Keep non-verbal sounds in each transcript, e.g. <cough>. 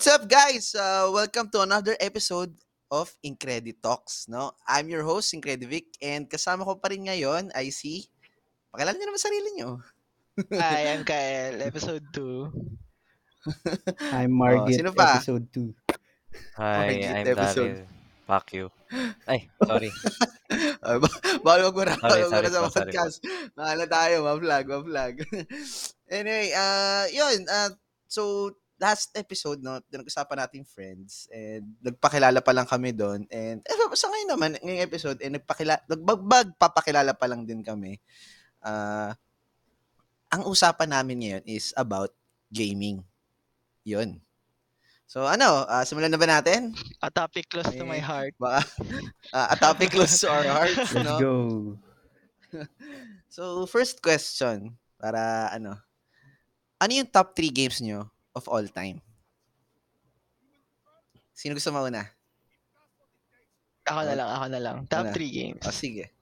What's up, guys? Uh, welcome to another episode of Incredi Talks. No, I'm your host, Incredivic, and kasama ko pa rin ngayon ay si... Pakilala niyo naman sarili niyo. Hi, <laughs> I'm Kyle, episode 2. <laughs> I'm Margit, sino pa? episode 2. Hi, Margit I'm episode. Daryl. Fuck you. Ay, sorry. <laughs> Ba- bawal wag mo na, Sorry, wag mo na sorry sa podcast. Mahala tayo, ma-vlog, ma-vlog. anyway, uh, yun, uh, so last episode, no, nag-usapan natin friends and nagpakilala pa lang kami doon and eh, sa ngayon naman, ngayong episode, eh, nagpakilala, nagbagbag, papakilala pa lang din kami. Uh, ang usapan namin ngayon is about gaming. Yun. So ano, uh, simulan na ba natin? A topic close to my Eh, heart. Baka uh, a topic close to our hearts, <laughs> Let's no? go. <laughs> So, first question, para ano, ano yung top 3 games nyo of all time? Sino gusto mauna? Ako na lang, ako na lang. Top Ano? 3 games. O, sige.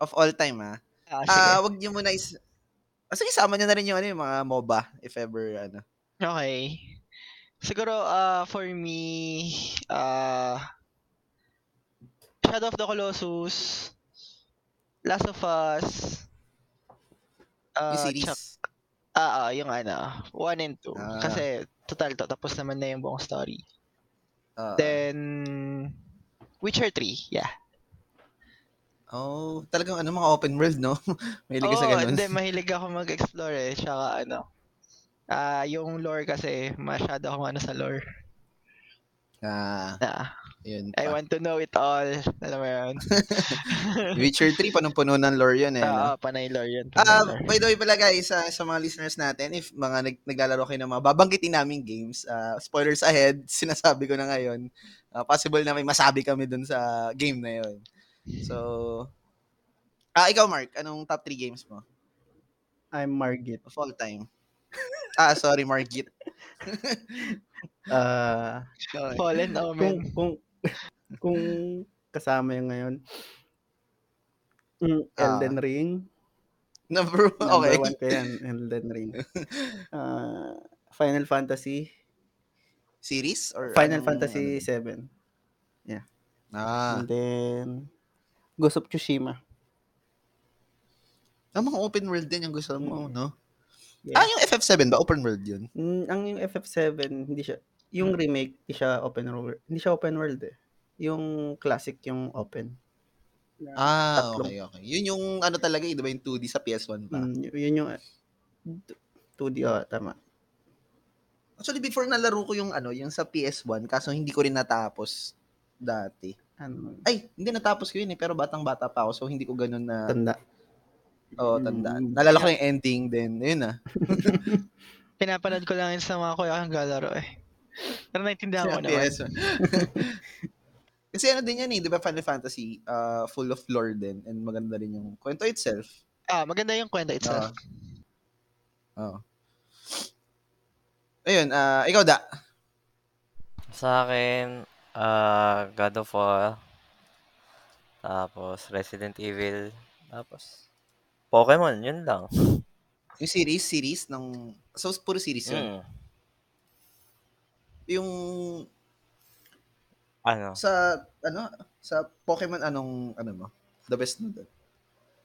Of all time, ha? Ah, sige. Ah, wag nyo muna is... Ah, sige, sama nyo na rin yung, ano, yung mga MOBA, if ever, ano. okay. Siguro, uh, for me, uh, Shadow of the Colossus, Last of Us, uh, Yung series. Chuck, ah, ah, yung ano, 1 and 2. Ah. Kasi, total to, tapos naman na yung buong story. Ah, Then, Witcher 3, yeah. oh, talagang ano, mga open world, no? <laughs> Mahilig ka sa Oo, ganun. hindi, mahilig ako mag-explore eh. Tsaka ano, ah yung lore kasi, masyado akong ano sa lore. Ah, Na, yun I pa. want to know it all. Alam mo yun? <laughs> <laughs> Witcher 3, panong-puno ng lore yun, eh. no? Oo, panay lore yun. Panay Ah, lore. by the way pala guys, sa, sa mga listeners natin, if mga nag, naglalaro kayo ng mga babanggitin naming games, ah, spoilers ahead, <laughs> sinasabi ko na ngayon, ah, possible na may masabi kami dun sa game na yun. So, ah, ikaw Mark, anong top 3 games mo I'm Margit. of all time? ah, sorry Margit. Uh. Fallen Omen. kung, kung kasama yung ngayon, mm. Elden Ring. Number, Number okay. one ko yan, Elden Ring. Uh, <laughs> Final Fantasy. Series? or Final anong- Fantasy ano? 7. Ah, And then, Ghost of Tsushima. ah, mga open world din yung gusto mo, Mm. no? Yeah. Ah, yung FF7 ba? Open world yun? Mm, ang yung FF7, hindi siya, yung remake, hindi siya open world. Hindi siya open world eh. Yung classic, yung open. Ah, Tatlong. okay, okay. Yun yung ano talaga, eh, di ba yung 2D sa PS1 pa? Mm, yun yung uh, 2D, oh, tama. Actually, before nalaro ko yung ano, yung sa PS1, kaso hindi ko rin natapos dati. Ano, Ay, hindi natapos ko yun eh, pero batang-bata pa ako, so hindi ko ganun na, tanda. oo, tandaan. Mm. Nalala ko yung ending din, yun ah. <laughs> Pinapanood ko lang yun sa mga kuya kang galaro eh. Pero naintindihan ko naman. PS1. <laughs> Kasi ano din yan eh, di ba Final Fantasy, uh, full of lore din, and maganda rin yung kwento itself. Ah, maganda yung kwento itself. Oo. Ayun, ah, ikaw da. Sa akin, ah God of War. Tapos, Resident Evil. Tapos, Pokemon, yun lang. Yung series, series ng, so puro series yun. Mm. Yung Ano? sa ano sa Pokemon anong ano mo? The best mo doon.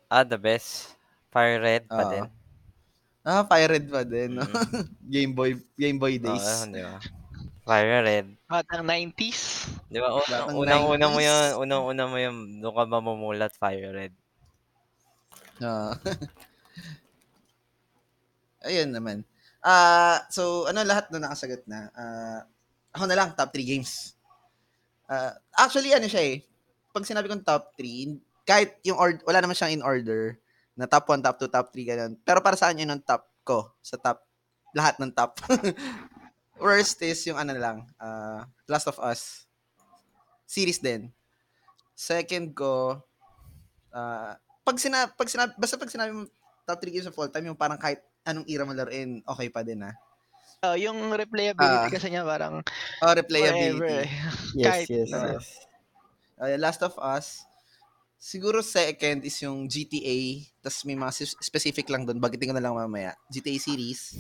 Ah, the best. Fire Red pa Ah, din. Ah, Fire Red pa din. no? Mm. <laughs> Game Boy Game Boy Oo, days. di ba? Fire Red. Batang 90s. Di ba? Unang, Batang unang, una mo 90s. yun, unang, una mo yun, doon ka mamumulat, Fire Red. Ah. <laughs> Ayun naman. Ah, so ano lahat na nakasagot na. Ah, ako na lang top 3 games. Ah, actually ano siya eh. Pag sinabi kong top 3, kahit yung or, wala naman siyang in order na top 1, top 2, top 3 ganun. Pero para sa akin yun ang top ko sa top lahat ng top. <laughs> Worst is yung ano lang, ah, Last of Us. Series din. Second ko, ah, pag sina pag sinabi, basta pag sinabi mo top 3 games of all time, yung parang kahit anong era mo laruin, okay pa din ah. Oh, yung replayability Ah. kasi niya parang Oh, forever replayability. eh. <laughs> Yes, Kahit, yes, ano, yes. Uh, Last of Us, siguro second is yung GTA, tas may mga specific lang doon, bagitin ko na lang mamaya. GTA series.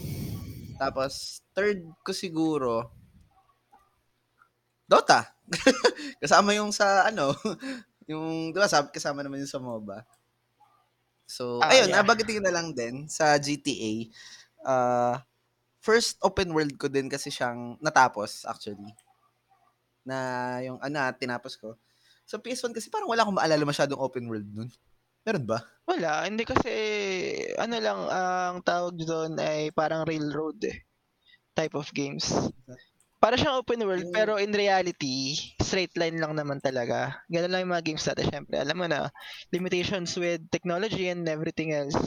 Tapos, third ko siguro, Dota. <laughs> kasama yung sa ano, <laughs> yung, di ba, sabi, kasama naman yung sa MOBA. So, Ah, ayun, yeah. nabagitin ko na lang din sa GTA. Uh, first open world ko din kasi siyang natapos, actually. Na yung, ano, tinapos ko. Sa PS1 kasi parang wala akong maalala masyadong open world nun. Meron ba? Wala, hindi kasi, ano lang, ang tawag doon ay parang railroad eh. Type of games. Para siyang open world, Yung- pero in reality, straight line lang naman talaga. Ganun lang yung mga games natin, syempre. Alam mo na, limitations with technology and everything else.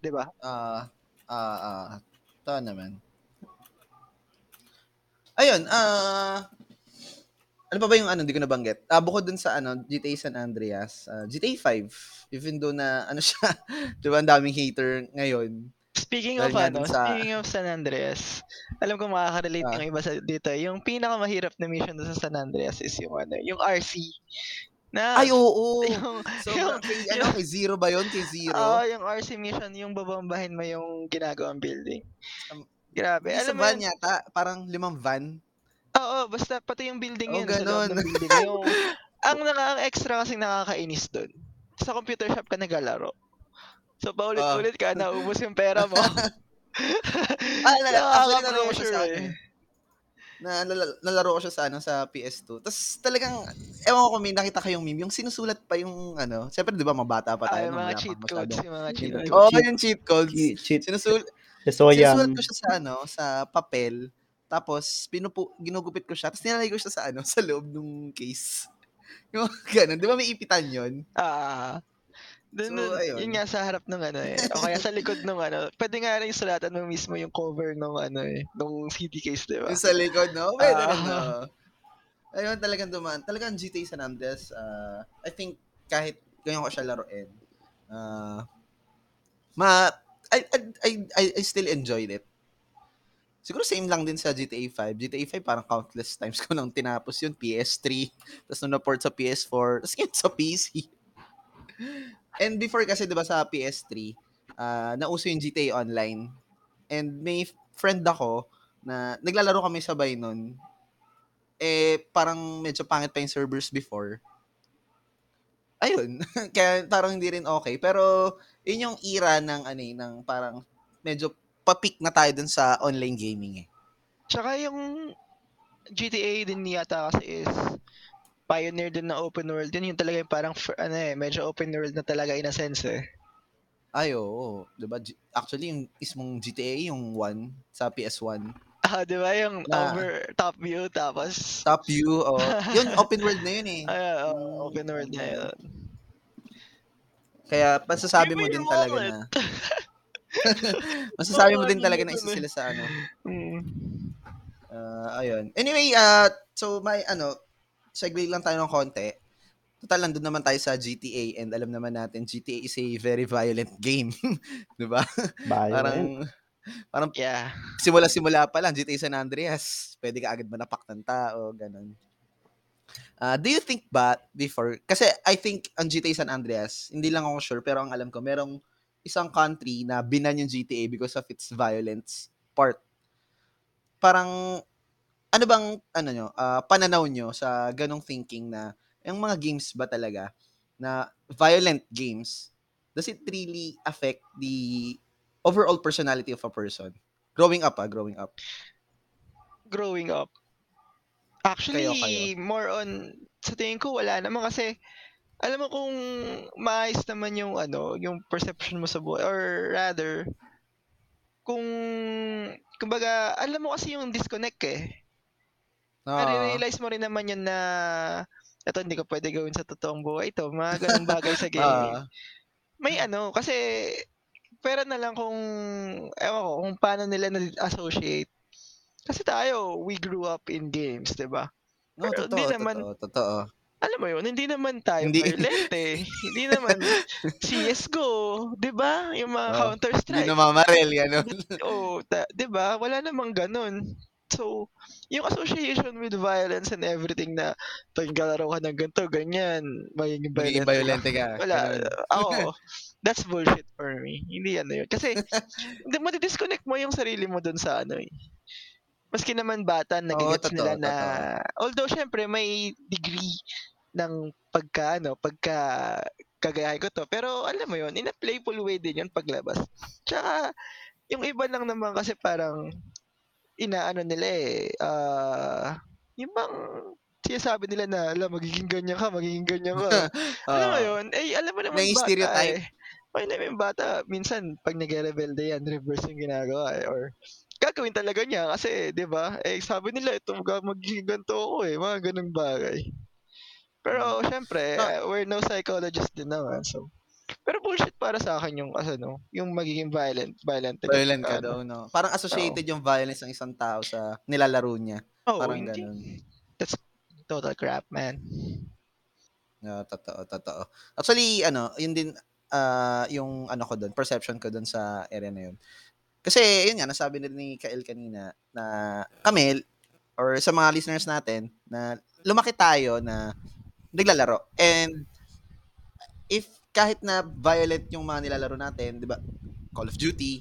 Di ba? Ah, ah, ah, ito naman. Ayun, ah, ano pa ba yung ano, hindi ko nabanggit? Ah, bukod dun sa ano, GTA San Andreas, ah, GTA 5, even though na, ano siya, <laughs> di ba, ang daming hater ngayon. Speaking Dahil of nga ano, dun sa- speaking of San Andreas, alam ko makaka-relate Ah. yung iba sa dito. Yung pinakamahirap na mission doon sa San Andreas is yung ano, yung RC. Na, Ay, oo. <laughs> yung, So, yung, kay, <laughs> ano, kay Zero ba yun? Kay Zero? Oo, yung RC mission, yung babambahin mo yung ginagawang building. Grabe. Sa Alam mo van yun? yata, parang limang van. Oo, basta pati yung building Oh, yun. Sa loob ganun. ng building. Yung, <laughs> ang naka ang extra kasi nakakainis doon. Sa computer shop ka naglalaro. So, paulit-ulit ka, naubos yung pera mo. <laughs> Ah, nala, actually, nalaro ko siya sa Nakaka-pressure ano. eh. Na, nala- nalaro ko siya sa ano sa PS2. Tapos talagang ewan ko kung may nakita kayong meme, yung sinusulat pa yung ano, siyempre 'di ba mabata pa tayo Ay, nung mga wala pa cheat codes. Yung mga cheat Cheat <laughs> codes. Oo, Cheat- yung cheat codes. Cheat. cheat. Sinusul sinusulat yung ko siya sa ano, sa papel. Tapos pinupu ginugupit ko siya. Tapos nilalagay ko siya sa ano, sa loob ng case. <laughs> Yung ganun, 'di ba may ipitan 'yon? Ah. Dun, So, dun- ayun. yun nga sa harap ng ano eh. O kaya sa likod ng ano. Pwede nga rin sulatan mo mismo yung cover ng ano eh. Nung CD case, di ba? Yung sa likod, no? Pwede Ah. rin, no? Ayun, talagang dumaan. Talagang GTA San Andreas, uh, I think kahit ganyan ko siya laruin, uh, ma, I, I, I, I, still enjoyed it. Siguro same lang din sa GTA 5. GTA 5 parang countless times ko nang tinapos yun. PS3, tapos nung na-port sa PS4, tapos ngayon sa PC. And before kasi 'di ba sa PS3, ah nauso yung GTA Online. And may friend ako na naglalaro kami sabay nun. Eh parang medyo pangit pa yung servers before. Ayun, <laughs> kaya parang hindi rin okay. Pero yun yung era ng ano eh, ng parang medyo papik na tayo dun sa online gaming eh. Tsaka yung GTA din yata kasi is pioneer din na open world. Yun yung talaga yung parang ano eh, medyo open world na talaga in a sense eh. Ay, oo. Diba? G- Actually, yung ismong GTA, yung 1 sa PS1. Ah, <laughs> di ba yung Na- over top view tapos Top view, oh. <laughs> yun, open world na yun eh. ay, Mm, open world na yun. Kaya masasabi mo din talaga wallet. na <laughs> masasabi mo Oo, din talaga na isa sila sa ano. Ah, ayun. Anyway, uh, so may ano, segue lang tayo ng konti. Total, nandun naman tayo sa GTA and alam naman natin, GTA is a very violent game. 'Di ba? violent. Parang, parang Yeah. simula-simula pa lang, GTA San Andreas, pwede ka agad manapak ng tao, ganun. Ah, do you think ba before, kasi I think ang GTA San Andreas, hindi lang ako sure, pero ang alam ko, merong isang country na binan yung GTA because of its violence part. Parang, ano bang, ano nyo, ah, pananaw nyo sa ganong thinking na, yung mga games ba talaga, na violent games, does it really affect the overall personality of a person? Growing up, ah, growing up. growing up. Actually, Kayo, kayo. more on, sa tingin ko, wala naman kasi, alam mo kung maayos naman yung ano, yung perception mo sa buhay, or rather, kung, kumbaga, alam mo kasi yung disconnect eh. Ah, realize mo rin naman yun na, ito hindi ko pwede gawin sa totoong buhay ito, mga ganung bagay sa gaming. <laughs> ah, May ano, kasi, pera na lang kung, ewan ko, kung paano nila na-associate. Kasi tayo, we grew up in games, di ba? no, Pero totoo, naman- totoo, totoo. Alam mo yun, hindi naman tayo Hindi. violent eh. hindi naman <laughs> CSGO, di ba? Yung mga Oh, Counter-Strike. Hindi namamarel, gano'n. <laughs> oh, ta- 'di ba? Wala namang ganun. So, yung association with violence and everything na kalaro ka ng ganito, ganyan, magiging violent. violente ka. Wala. ganun. Ako, <laughs> that's bullshit for me. Hindi ano yun. Kasi, <laughs> hindi mo disconnect mo yung sarili mo dun sa ano eh. Maski naman bata, nagigets totoo, nila na, totoo. although syempre may degree ng pagka, ano, pagka kagayahin ko to. Pero alam mo yun, in a playful way din yun paglabas. Tsaka, yung iba lang naman kasi parang, inaano nila eh, ah, yung bang, sinasabi nila na, alam, magiging ganyan ka, magiging ganyan ka. <laughs> alam mo yun, eh, alam mo naman May bata stereotype. eh. Ay, na yung bata, minsan, pag nag-rebelde yan, reverse yung ginagawa eh. Or, gagawin talaga niya kasi, di ba? Eh, sabi nila, ito, mag- magiging ganito ako eh. Mga ganung bagay. Pero, syempre, No. eh, we're no psychologist din naman. So, pero bullshit para sa akin yung, ano, yung magiging violent, violent. Violent ka ano. daw, no? Parang associated yung violence ng isang tao sa nilalaro niya. Oo, Parang hindi. ganun. That's total crap, man. No, totoo, totoo. Actually, ano, yun din, ah, yung ano ko doon, perception ko doon sa area na yun. Kasi, yun nga, nasabi din ni Kael kanina na kami, or sa mga listeners natin, na lumaki tayo na naglalaro. And, if kahit na violent yung mga nilalaro natin, di ba, Call of Duty,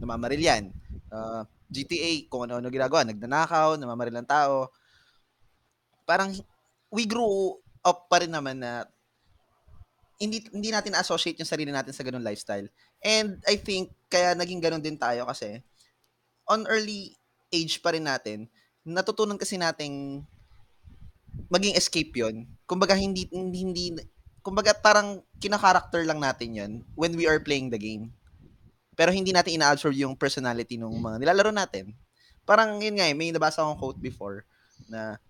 namamaril yan. Ah, GTA, kung ano-ano ginagawa, nagnanakaw, namamaril ng tao. Parang, we grew up pa rin naman na hindi hindi natin associate yung sarili natin sa ganung lifestyle. And I think kaya naging ganun din tayo kasi on early age pa rin natin, natutunan kasi nating maging escape yon. Kumbaga hindi, hindi kumbaga parang kinakarakter lang natin yon when we are playing the game. Pero hindi natin ina-absorb yung personality ng mga nilalaro natin. Parang yun nga eh, may nabasa akong quote before na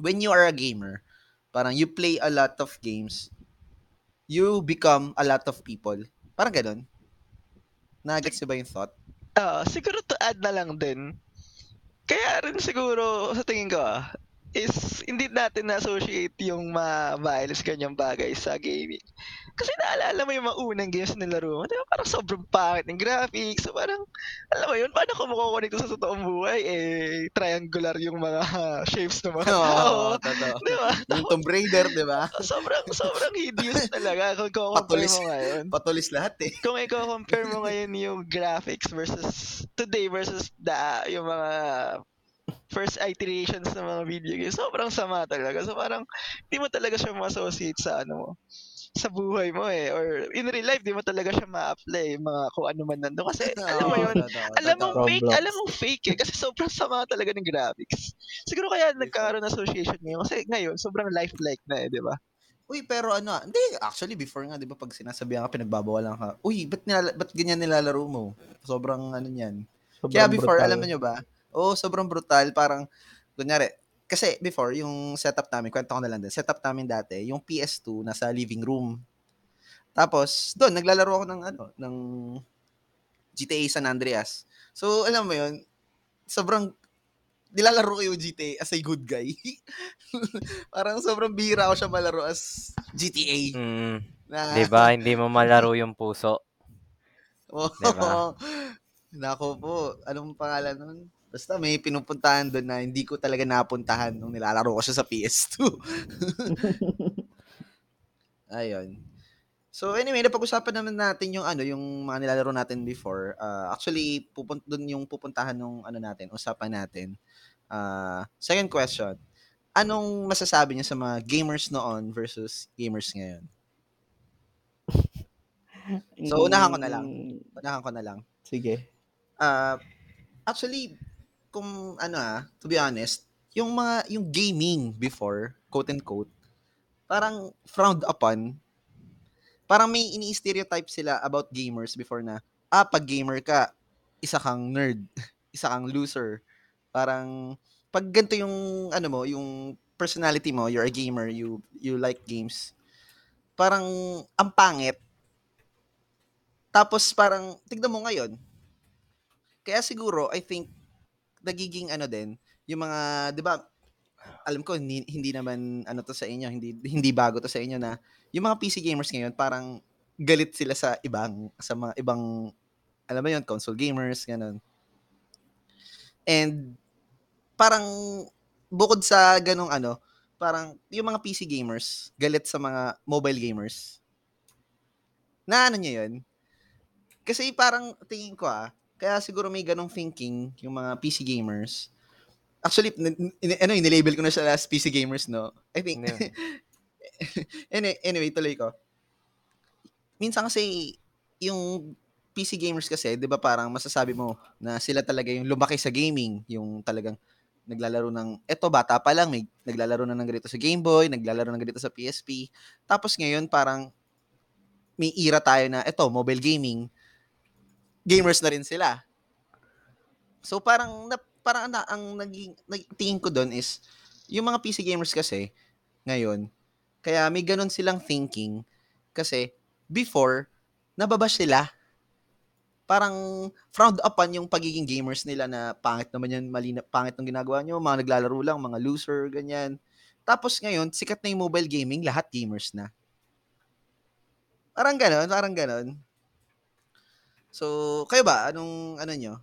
when you are a gamer, parang you play a lot of games, you become a lot of people. Parang ganun. Nagets ba yung thought? Ah, siguro to add na lang din. Kaya rin siguro sa tingin ko ah, is hindi natin na-associate yung mga violence ganyang bagay sa gaming. Kasi naalala mo yung mga unang games na nilaro mo, di ba parang sobrang pangit ng graphics. So parang, alam mo yun, paano ko makukunik sa totoong buhay? Eh, triangular yung mga <laughs> shapes ng mga tao. Oo, totoo. Di ba? Yung Tomb Raider, di ba? <laughs> sobrang, sobrang hideous talaga kung Patulis. mo ngayon Patulis lahat eh. kung i-compare mo ngayon yung graphics versus today versus the yung mga first iterations ng mga video games, sobrang sama talaga. So parang di mo talaga siya ma-associate sa ano mo sa buhay mo eh or in real life di mo talaga siya ma-apply yung mga kung ano man nando kasi alam mo yun totoo, alam mo fake Roblox. alam mo fake eh kasi sobrang sama talaga ng graphics siguro kaya nagkaroon ng association ngayon kasi ngayon sobrang lifelike na eh di ba Uy, pero ano, hindi, actually, before nga, di ba, pag sinasabihan ka, pinagbabawalan ka, uy, ba't, nilala, ba't ganyan nilalaro mo? Sobrang, ano yan. Sobrang Kaya before, brutal. alam nyo ba, oh, sobrang brutal, parang, kunyari, kasi before, yung setup namin, kwento ko na lang din, setup namin dati, yung PS2, nasa living room. Tapos, doon, naglalaro ako ng, ano, ng GTA San Andreas. So, alam mo yun, sobrang, nilalaro ko yung GTA as a good guy. <laughs> parang sobrang bihira ako siya malaro as GTA. Mm, Na, 'di ba? Hindi mo malaro yung puso. <laughs> Oo. Diba? Nako po, anong pangalan nun? Basta may pinupuntahan doon na hindi ko talaga napuntahan nung nilalaro ko siya sa PS2. <laughs> Ayun. So anyway, napag-usapan naman natin yung ano, yung mga nilalaro natin before. Ah, actually, pupunt doon yung pupuntahan nung ano natin, usapan natin. Ah, second question. Anong masasabi niyo sa mga gamers noon versus gamers ngayon? So, unahan ko na lang. Mm, Unahan ko na lang. Sige. Ah, actually, kung ano ah, to be honest, yung mga yung gaming before, quote and quote, parang frowned upon. Parang may ini-stereotype sila about gamers before na, ah, pag gamer ka, isa kang nerd, <laughs> isa kang loser. Parang pag ganito yung ano mo, yung personality mo, you're a gamer, you you like games. Parang ang pangit. Tapos parang tignan mo ngayon, kaya siguro, I think, nagiging ano din, yung mga, di ba, alam ko, hindi, hindi naman, ano to sa inyo, hindi, hindi bago to sa inyo na, yung mga PC gamers ngayon, parang galit sila sa ibang, sa mga ibang, alam mo yun, console gamers, ganun. And, parang, bukod sa ganong ano, parang, yung mga PC gamers, galit sa mga mobile gamers. Na ano nyo yun? Kasi parang, tingin ko ah, kaya siguro may ganong thinking yung mga PC gamers. Actually, n- n- ano, inilabel ko na siya as PC gamers, no? I think, Hindi. <laughs> anyway, anyway, tuloy ko. Minsan kasi, yung PC gamers kasi, di ba parang masasabi mo na sila talaga yung lumaki sa gaming, yung talagang naglalaro ng, eto bata pa lang, may naglalaro na ng ganito sa Game Boy, naglalaro ng ganito sa PSP. Tapos ngayon parang may era tayo na, eto, mobile gaming, gamers na rin sila. So parang, na, parang na, ang naging, nag, tingin ko doon is, yung mga PC gamers kasi, ngayon, kaya may ganun silang thinking, kasi, before, nababash sila. Parang frowned upon yung pagiging gamers nila na pangit naman yan, mali na, pangit ng ginagawa nyo, mga naglalaro lang, mga loser, ganyan. Tapos ngayon, sikat na yung mobile gaming, lahat gamers na. Parang ganon, parang ganon. So, kayo ba? Anong, ano nyo?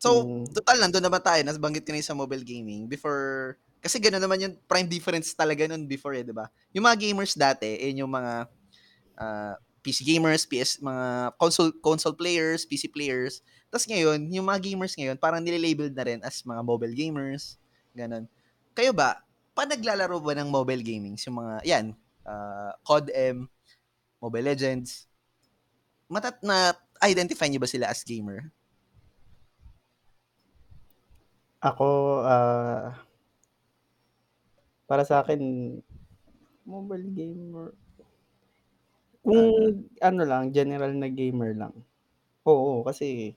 So, Mm. total, nandun naman tayo, nabanggit ko na sa mobile gaming. Before, kasi gano'n naman yung prime difference talaga nun before eh, di ba? Yung mga gamers dati, eh, yung mga ah, PC gamers, PS, mga console console players, PC players. Tapos ngayon, yung mga gamers ngayon, parang nililabeled na rin as mga mobile gamers. Ganon. Kayo ba, pa naglalaro ba ng mobile gaming? Yung mga, yan, ah, COD M, Mobile Legends, matat na identify niyo ba sila as gamer? Ako, ah, para sa akin, mobile gamer. Kung ano lang, general na gamer lang. Oo, kasi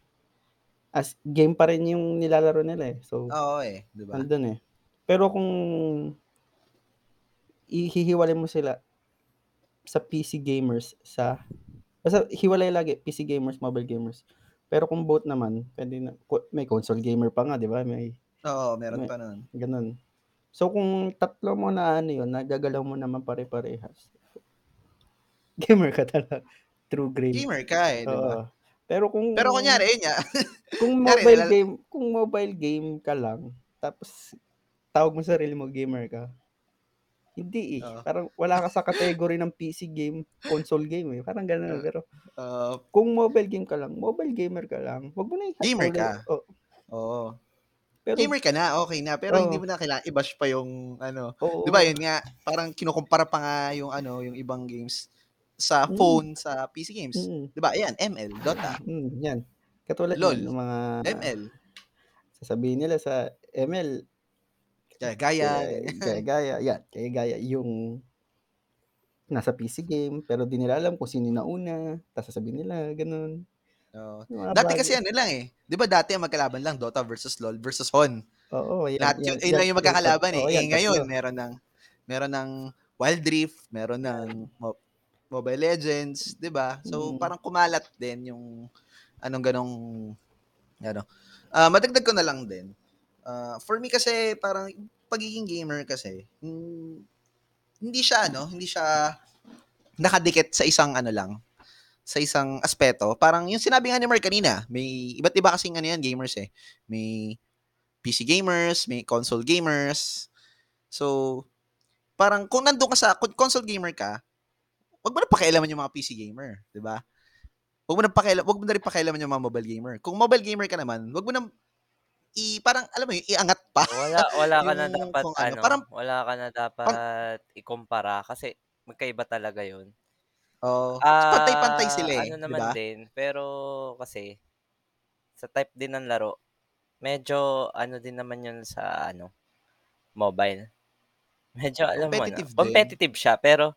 as game pa rin yung nilalaro nila eh. So, Oo eh, di ba? andun eh. Pero kung ihihiwalay mo sila sa PC gamers sa basta hiwalay lagi PC gamers, mobile gamers. Pero kung both naman, pwede na may console gamer pa nga, 'di ba? May Oo, meron May- pa nun. ganun. So kung tatlo mo na ano 'yun, nagagalaw mo naman pare-parehas. <laughs> Gamer ka talaga. True grade. Gamer ka eh, di ba? Pero kung Pero kunyari, nga. <laughs> kung mobile game, kung mobile game ka lang, tapos tawag mo sarili mo gamer ka. Hindi eh. Oo. Parang wala ka sa category ng PC game, console game eh. Parang gano'n. Pero uh, kung mobile game ka lang, mobile gamer ka lang, wag mo na Gamer ulit- ka. Oo. oo. pero, Gamer ka na, okay na. Pero hindi mo na kailangan i-bash pa yung ano. oo. Di ba yun nga, parang kinukumpara pa nga yung ano, yung ibang games sa Mm. phone, sa PC games. Mm, Di ba? Ayan, ML, Dota, mm, yan. Katulad LOL. ng mga ML, sasabihin nila sa ML, Gaya, <laughs> gaya. eh, gaya-gaya, yan, gaya-gaya, yung nasa PC game, pero di nila alam kung sino yung nauna, tapos sasabihin nila, ganun. Mga Dati bagay. kasi ano lang eh. Di ba dati ang magkalaban lang, Dota versus LoL versus Hon. Oo, yan, Lahat yun, yun lang yung magkakalaban eh. oo, eh yan, ngayon, tatlo. meron ng, meron ng Wild Rift, meron ng Mo- Mobile Legends, di ba? So, Mm. parang kumalat din yung anong ganong, ano. Ah, madagdag ko na lang din. Ah, for me kasi, parang pagiging gamer kasi, hmm, hindi siya, ano, hindi siya nakadikit sa isang ano lang, sa isang aspeto. Parang yung sinabi nga ni Mark kanina, may iba't iba kasing ano yan, gamers eh. May PC gamers, may console gamers. So, parang kung nandun ka sa, console gamer ka, wag mo na pakialaman yung mga PC gamer, di ba? Wag mo na pakialam, wag mo na rin pakialaman yung mga mobile gamer. Kung mobile gamer ka naman, wag mo na i parang alam mo yun, iangat pa. <laughs> Wala wala ka na Yung dapat kung ano, ano, parang- wala ka na dapat ikumpara kasi magkaiba talaga 'yun. Oh, Ah, pantay-pantay sila eh, Ano naman ba? din, pero kasi sa type din ng laro, medyo ano din naman 'yun sa ano, mobile. Medyo alam mo na, Competitive siya pero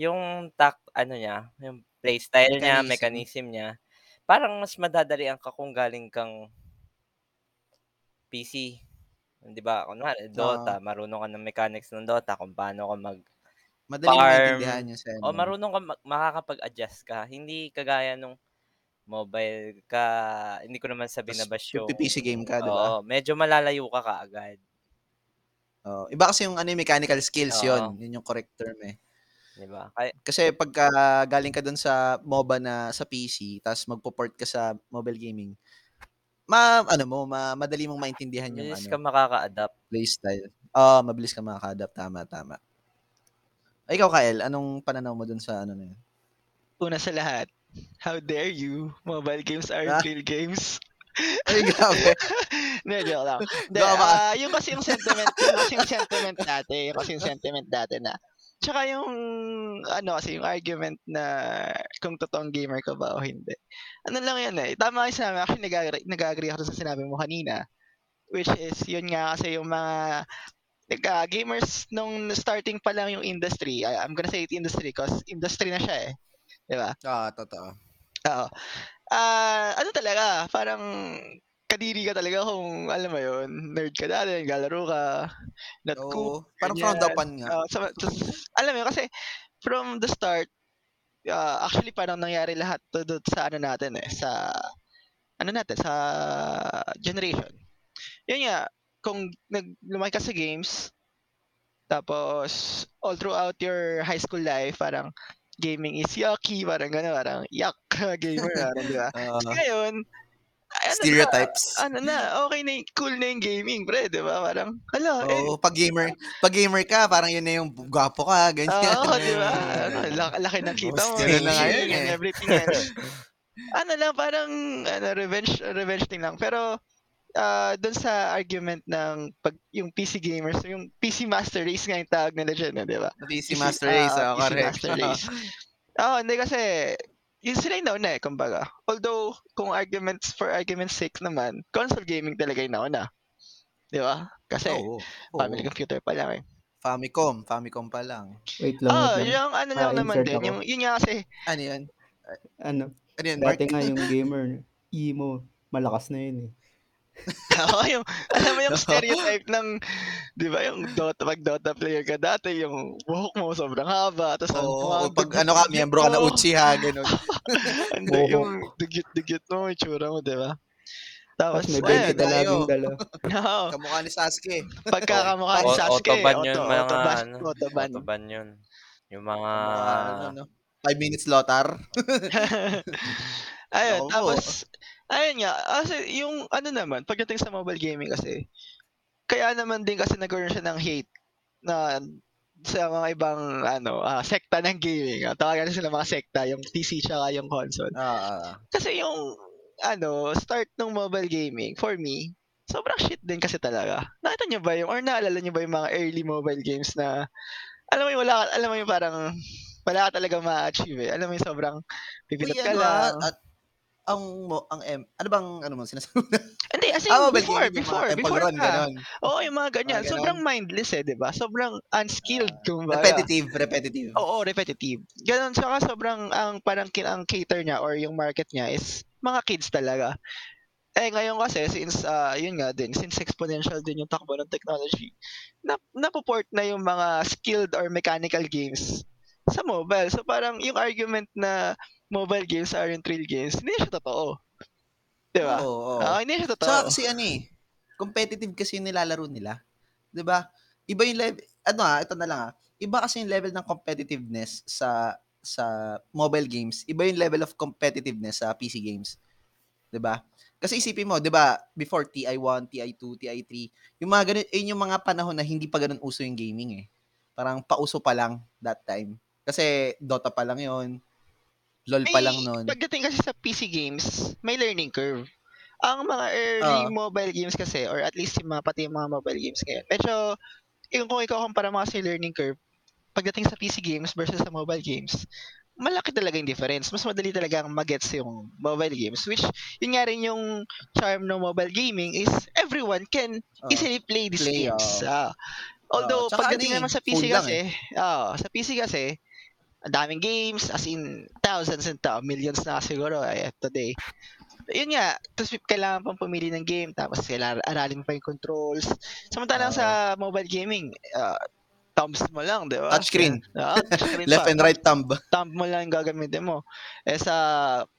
yung tak ano niya, yung playstyle niya, Mechanism. niya, parang mas madadalian ka kung galing kang PC. 'Di ba? Kunwari, Dota, marunong ka ng mechanics ng Dota kung paano ka mag Madali mo farm. maintindihan yung sa o ano. marunong ka mag- makakapag-adjust ka. Hindi kagaya nung mobile ka, hindi ko naman sabi na bash yung... PC game ka, di ba? Oo, medyo malalayo ka kaagad. Oh, iba kasi yung ano yung mechanical skills Oo. yun. Yun yung correct term eh. Di ba? Kaya, Kasi pagka galing ka dun sa MOBA na sa PC, tapos magpo-port ka sa mobile gaming, ma ano mo, ma, madali mong maintindihan yung bilis ano, ka makaka-adapt. playstyle. Oh, mabilis ka makaka-adapt tama tama. Ay, ikaw Kyle, anong pananaw mo dun sa ano na yun? Una sa lahat, How dare you? Mobile games are Ah? real games. <laughs> Ay, grabe. <laughs> Hindi, joke lang. Hindi, Joke ba? ah, yung kasi yung sentiment, yung kasi yung sentiment dati, yung kasi yung sentiment dati na, tsaka yung, ano kasi yung argument na kung totoong gamer ka ba o hindi. Ano lang yan eh, tama yung sinabi, actually nag-agree, nag-agree ako sa sinabi mo kanina, which is, yun nga kasi yung mga, nagka gamers nung starting pa lang yung industry, I- I'm gonna say it industry cause industry na siya eh. Di ba? Ah, totoo. Oo. Ah, ano talaga, parang kadiri ka talaga kung alam mo yun, nerd ka dati, naglalaro ka, not cool. Oo. Parang ganyan. frowned upon nga. Ah, sa- tas- alam mo yun, kasi from the start, ah, actually parang nangyari lahat to, to sa ano natin eh, sa ano natin, sa generation. Yun nga, kung nag lumaki ka sa games, tapos all throughout your high school life, parang gaming is yucky, parang gano'n, parang yuck, <laughs> gamer, parang, di ba? <laughs> Ah, Ngayon, ay, ano stereotypes. Na, ano na, okay na cool na yung gaming, pre, di ba? Parang, hala, eh, Oo, pag gamer, pag gamer ka, parang yun na yung gwapo ka, ganyan. Oo, di ba? <laughs> Ano, laki, laki ng kita mo, Ganun na nga yun and eh. everything else. <laughs> ano lang, parang, ano, revenge, revenge thing lang. Pero, ah doon sa argument ng pag yung PC gamers, yung PC Master Race nga yung tawag nila dyan, eh, di ba? PC Master Race, ah, ah, PC correct. Master Race. <laughs> Oo, hindi kasi, yun sila yung nauna eh, kumbaga. Although, kung arguments for argument's sake naman, console gaming talaga yung nauna. Di ba? Kasi, Oo. family oo. computer pa lang eh. Famicom, Famicom pa lang. Wait lang, Ah, wait lang. yung ano lang Ah, naman din, ako. yung, yun nga kasi, Ano yun? Ano, Ano yun, Mark? dati nga yung gamer, emo, malakas na yun eh. <laughs> Oo, yung, alam mo yung <laughs> stereotype ng, di ba, yung Dota, pag Dota player ka dati, yung buhok mo sobrang haba, tapos ang Oo, mga pag ano ka, miyembro ka na. Uchiha, ganun. <laughs> Hindi, yung dugyot-dugyot mo, yung tsura mo, di ba? Tapos, may ayun, 20 dalagang tayo. dala. oo, Kamukha ni Sasuke. pagkakamukha ni Sasuke, autoban yun, auto, mga autoban, ano, autoban. autoban yun. Yung mga, Kamukha, ano, no? Five minutes lotar. ayun, tapos, ayun nga, kasi yung ano naman, pagdating sa mobile gaming kasi, kaya naman din kasi nagkaroon siya ng hate na sa mga ibang ano ah, sekta ng gaming. Ah, tawagan sila mga sekta, yung PC tsaka yung console. Ah. Kasi yung ano, start ng mobile gaming, for me, sobrang shit din kasi talaga. Nakita niyo ba yung, or naalala niyo ba yung mga early mobile games na, alam mo yung wala, alam mo yung parang, wala ka talaga ma-achieve eh. Alam mo yung sobrang pipindot ka ano, lang. at, ang mo ang M ano bang ano mo sinasabi? <laughs> Hindi, as in, Ah, before, gaming, yung before, before Run, ganun. Oo, yung mga ganyan. Mga. Sobrang mindless eh, di ba? Sobrang unskilled, kumbaga. Repetitive, repetitive. Oo, repetitive. Ganon, saka sobrang, ang parang kin- ang cater niya or yung market niya is mga kids talaga. Eh, ngayon kasi, since, ah, yun nga din, since exponential din yung takbo ng technology, na, napoport na yung mga skilled or mechanical games sa mobile. So, parang yung argument na mobile games aren't real games, hindi siya totoo. Di ba? Oo, oo. Ah, hindi siya totoo. Tsaka kasi ano eh, competitive kasi yung nilalaro nila. 'Di ba? Iba yung level, ano ah, ito na lang ah. Iba kasi yung level ng competitiveness sa sa mobile games. Iba yung level of competitiveness sa PC games. 'Di ba? Kasi isipin mo, 'di ba, before TI1, TI2, TI3, yung mga ganun, yun yung mga panahon na hindi pa ganun uso yung gaming eh. Parang pauso pa lang that time. Kasi Dota pa lang yon LOL pa lang nun. Pagdating kasi sa PC games, may learning curve. Ang mga early Ah. mobile games kasi, or at least yung mga, pati yung mga mobile games ngayon, medyo, yung kung ikaw kumpara mga sa learning curve, pagdating sa PC games versus sa mobile games, malaki talaga yung difference. Mas madali talaga ang magets yung mobile games, which, yun nga rin yung charm ng mobile gaming is everyone can Oo. easily play these Play, games. Ah. Although, tsaka pagdating ano eh, naman sa PC kasi, ah, sa PC kasi, daming games, as in thousands and thou- millions na siguro eh, today. Yun nga, tapos kailangan pang pumili ng game, tapos kailangan aralin pa yung controls. Samantalang Oo. sa mobile gaming, ah, thumbs mo lang, di ba? Touchscreen. <laughs> Ah, touchscreen Left pa. and right thumb. <laughs> Thumb mo lang yung gagamitin mo. Eh sa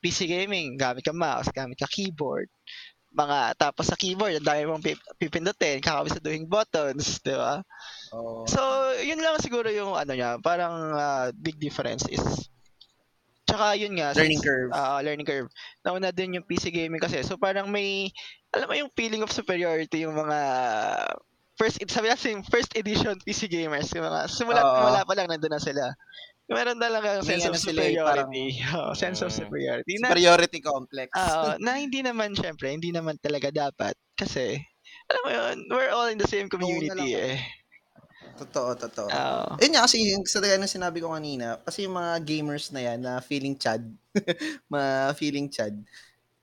PC gaming, gamit ka mouse, gamit ka keyboard. Mga, tapos sa keyboard, ang dami mong pip- pipindutin, kakabisaduhin buttons, di ba? Oo. So, yun lang siguro yung ano niya, parang ah, big difference is Tsaka yun nga, Learning since- curve. ah, learning curve. Nauna din yung PC gaming kasi. So parang may, alam mo yung feeling of superiority yung mga first, sabi natin, first edition PC gamers. Yung mga, simula, Oo. simula pa lang nandun na sila. Meron talaga May sense ano of sila eh, parang- superiority. Oo, sense of Mm. superiority. Na, Superiority complex. Oo, na hindi naman, syempre, hindi naman talaga dapat. Kasi, alam mo yun, we're all in the same community eh. totoo, totoo. Oo. Yun nga kasi yung sa gaya ng sinabi ko kanina, kasi yung mga gamers na yan na feeling chad, <laughs> mga feeling chad,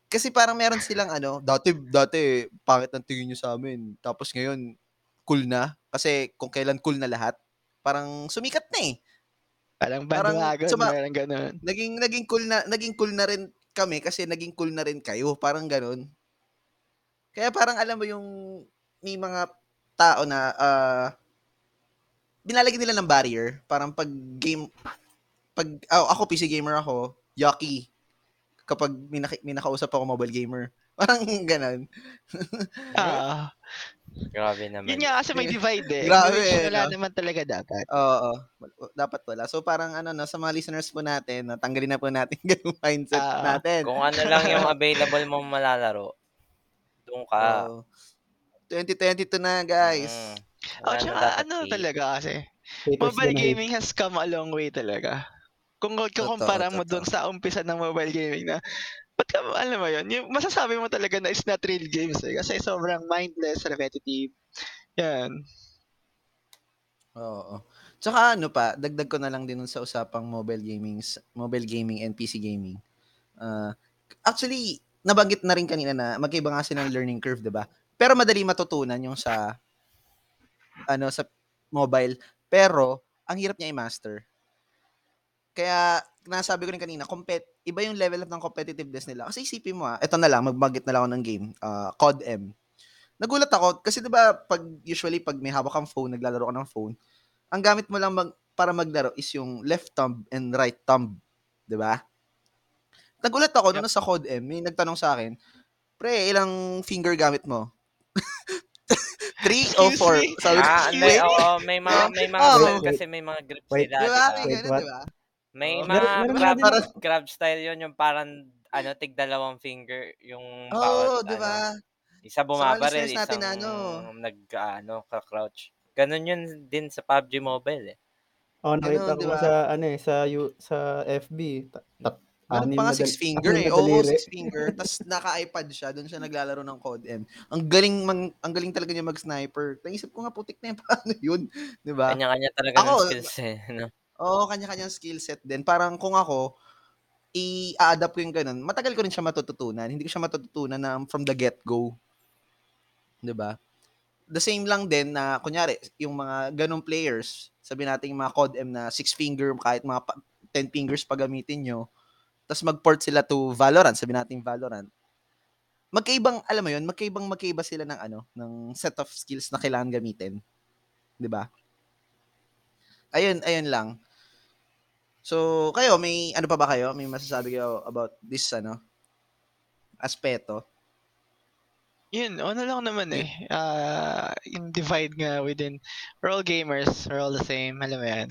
kasi parang meron silang ano, dati, dati, pangit ang tingin nyo sa amin. Tapos ngayon, cool na. Kasi kung kailan cool na lahat, parang sumikat na eh. Parang Parang bandwagon, suma- meron ganun. Naging, naging cool na, naging cool na rin kami kasi naging cool na rin kayo. Parang ganun. Kaya parang alam mo yung may mga tao na ah binalagyan nila ng barrier. Parang pag game, pag, oh, ako PC gamer ako, yucky. Kapag may, naki, may nakausap ako mobile gamer. Parang ganun. <laughs> Ah, Grabe naman. yun nga kasi may divide eh. Grabe Which eh, wala no? naman talaga dapat. Oo. Dapat wala. So parang ano na sa mga listeners po natin, na tanggalin na po natin <laughs> yung mindset Ah, natin. Kung ano lang yung <laughs> available mong malalaro, doon ka. Oo. 2022 na, guys. Mm. Oh, tsaka ano talaga kasi, mobile gaming has come a long way talaga. Kung kukumpara mo dun sa umpisa ng mobile gaming na, ba't alam mo yun, yung masasabi mo talaga na it's not real games eh. Kasi sobrang mindless, repetitive. Yan. Oo. Tsaka ano pa, dagdag ko na lang din sa usapang mobile gaming, mobile gaming and PC gaming. Ah, actually, nabanggit na rin kanina na magkaiba nga sila ng learning curve, 'di ba? Pero madali matutunan yung sa ano sa mobile, pero ang hirap niya i-master. Kaya nasabi ko rin kanina, compet iba yung level up ng competitiveness nila. Kasi isipin mo ah, ito na lang, magbanggit na lang ako ng game, ah, COD M. Nagulat ako kasi 'di ba pag usually pag may hawak kang phone, naglalaro ka ng phone, ang gamit mo lang mag, para maglaro is yung left thumb and right thumb, 'di ba? Nagulat ako nung sa COD M, may nagtanong sa akin, "Pre, ilang finger gamit mo?" <laughs> Three o four? me? Sabi Ah, me? oo, may mga may mga <laughs> style kasi may mga grip Wait. sila, Di ba? May Wait, ganun, what? di ba? May Oo. mga Meron- meron grab, nga din- <laughs> grab style yun, yung parang ano, tig dalawang finger, yung Oo, bawat, di ba? ano, isa bumabaril, natin isang na ano. nag, ano, crouch. Ganun yun din sa PUBG Mobile eh. Oh, nakita Ganun, ko di ba? sa ano eh sa U- sa FB. Ta- ta- anim pa nga six finger eh. na Oo, daliri. six <laughs> finger. Tapos naka-iPad siya. Doon siya naglalaro ng COD M. Ang galing, mang, ang galing talaga niya mag-sniper. Naisip ko nga, putik na yun. <laughs> Paano yun? Di ba? Kanya-kanya talaga Ako, ng skills eh. No? Oo, kanya-kanyang skill set din. Parang kung ako, i-adapt ko yung ganun, matagal ko rin siya matututunan. Hindi ko siya matututunan na from the get-go. 'Di ba? The same lang din na, kunyari, yung mga ganong players, sabi natin yung mga COD M na six finger, kahit mga pa- 10 fingers pa gamitin nyo, tapos mag-port sila to Valorant, sabi natin Valorant. Magkaibang, alam mo yun, magkaibang magkaiba sila ng ano, ng set of skills na kailangan gamitin. 'Di ba? Ayun, ayun lang. So, kayo, may ano pa ba kayo? May masasabi kayo about this, ano, aspeto? Yun, ano lang naman eh. Ah, yung divide nga within, we're all gamers, we're all the same, alam mo yan.